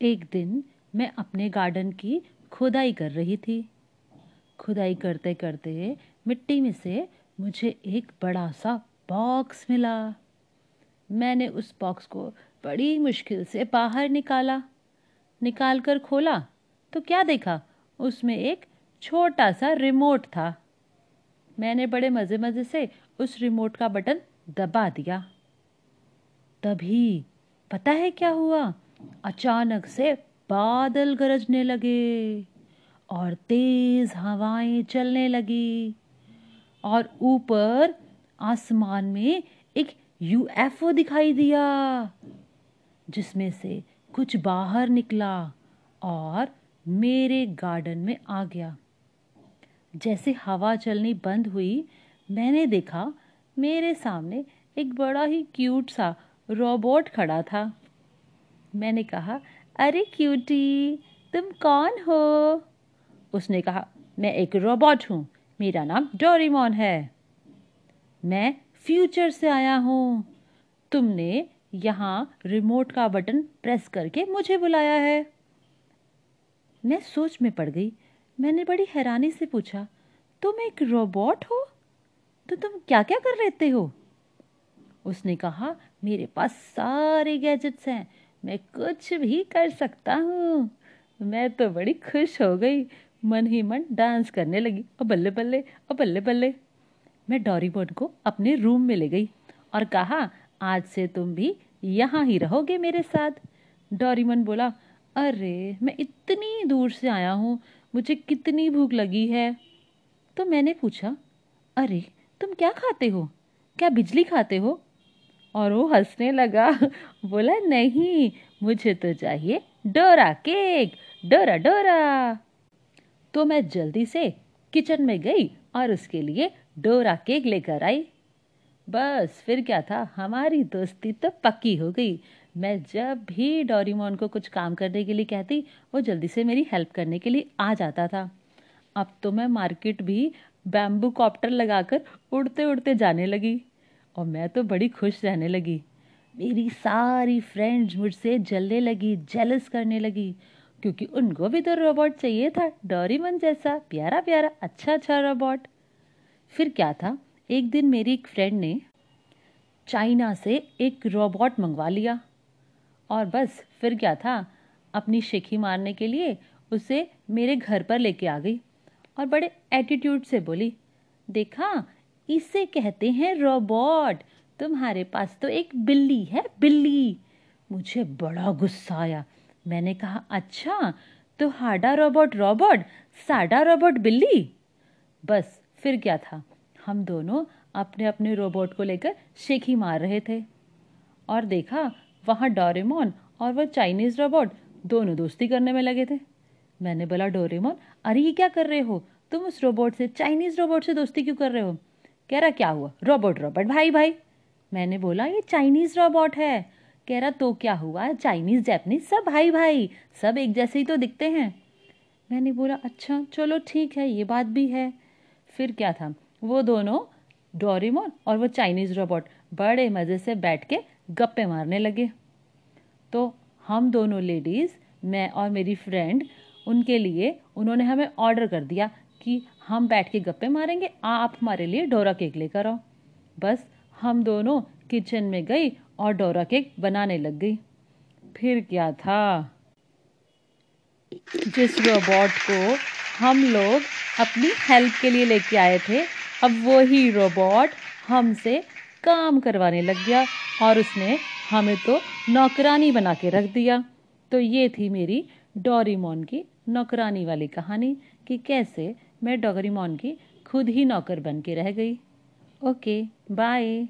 एक दिन मैं अपने गार्डन की खुदाई कर रही थी। खुदाई करते करते मिट्टी में से मुझे एक बड़ा सा बॉक्स मिला। मैंने उस बॉक्स को बड़ी मुश्किल से बाहर निकाला। निकाल कर खोला तो क्या देखा? उसमें एक छोटा सा रिमोट था। मैंने बड़े मज़े मज़े से उस रिमोट का बटन दबा दिया। तभी पता है क्या हुआ? अचानक से बादल गरजने लगे और तेज हवाएँ चलने लगी और ऊपर आसमान में एक यूएफओ दिखाई दिया, जिसमें से कुछ बाहर निकला और मेरे गार्डन में आ गया। जैसे हवा चलनी बंद हुई, मैंने देखा मेरे सामने एक बड़ा ही क्यूट सा रोबोट खड़ा था। मैंने कहा, अरे क्यूटी तुम कौन हो? उसने कहा, मैं एक रोबोट हूँ, मेरा नाम डोरीमोन है। मैं फ्यूचर से आया हूँ। तुमने यहाँ रिमोट का बटन प्रेस करके मुझे बुलाया है। मैं सोच में पड़ गई। मैंने बड़ी हैरानी से पूछा, तुम एक रोबोट हो? तो तुम क्या क्या कर लेते हो? उसने कहा, मेरे पास सारे गैजेट्स हैं। मैं कुछ भी कर सकता हूँ। मैं तो बड़ी खुश हो गई। मन ही मन डांस करने लगी। और बल्ले बल्ले और बल्ले बल्ले। मैं डोरीमोन को अपने रूम में ले गई और कहा, आज से तुम भी यहाँ ही रहोगे मेरे साथ। डोरीमोन बोला, अरे, मैं इतनी दूर से आया हूँ। मुझे कितनी भूख लगी है? तो मैंने पूछा, अरे, तुम क्या खाते हो? क्या बिजली खाते हो? और वो हंसने लगा। बोला, नहीं, मुझे तो चाहिए डोरा केक, डोरा डोरा। तो मैं जल्दी से किचन में गई और उसके लिए डोरा केक लेकर आई। बस, फिर क्या था, हमारी दोस्ती तो पक्की हो गई। मैं जब भी डोरीमोन को कुछ काम करने के लिए कहती, वो जल्दी से मेरी हेल्प करने के लिए आ जाता था। अब तो मैं मार्केट भी बैम्बू कॉप्टर लगाकर उड़ते उड़ते जाने लगी। और मैं तो बड़ी खुश रहने लगी। मेरी सारी फ्रेंड्स मुझसे जलने लगी जेलस करने लगी, क्योंकि उनको भी तो रोबोट चाहिए था डोरीमन जैसा प्यारा प्यारा अच्छा अच्छा रोबोट फिर क्या था? एक दिन मेरी एक फ्रेंड ने चाइना से एक रोबोट मंगवा लिया। और बस, फिर क्या था? अपनी शेखी मारने के लिए उसे मेरे घर पर लेके आ गई और बड़े एटीट्यूड से बोली, देखा इसे कहते हैं रोबोट। तुम्हारे पास तो एक बिल्ली है, बिल्ली। मुझे बड़ा गुस्सा आया। मैंने कहा अच्छा तो हाडा रोबोट रोबोट, साडा रोबोट बिल्ली? बस, फिर क्या था? हम दोनों अपने अपने रोबोट को लेकर शेखी मार रहे थे। और देखा, वहाँ डोरेमोन और वह चाइनीज़ रोबोट दोनों दोस्ती करने में लगे थे। मैंने बोला, डोरेमोन, अरे ये क्या कर रहे हो? तुम उस रोबोट से, चाइनीज़ रोबोट से दोस्ती क्यों कर रहे हो? कह रहा, क्या हुआ? Robot robot. भाई भाई। मैंने बोला, ये चाइनीज़ रोबोट है। कह रहा तो क्या हुआ? चाइनीज़, जैपनीज सब भाई भाई। सब एक जैसे ही तो दिखते हैं। मैंने बोला अच्छा चलो ठीक है, ये बात भी है। फिर क्या था? वो दोनों डोरीमोन और वो चाइनीज़ रोबोट बड़े मज़े से बैठ के गप्पे मारने लगे। तो हम दोनों लेडीज़, मैं और मेरी फ्रेंड, उनके लिए उन्होंने हमें ऑर्डर कर दिया कि हम बैठ के गप्पे मारेंगे, आप हमारे लिए डोरा केक लेकर आओ। बस हम दोनों किचन में गई और डोरा केक बनाने लग गई। फिर क्या था? जिस रोबोट को हम लोग अपनी हेल्प के लिए लेके आए थे, अब वो ही रोबोट हमसे काम करवाने लग गया और उसने हमें तो नौकरानी बना के रख दिया। तो ये थी मेरी डोरीमोन की नौकरानी वाली कहानी कि कैसे मैं डोगरी मोन की खुद ही नौकर बन के रह गई। Okay bye.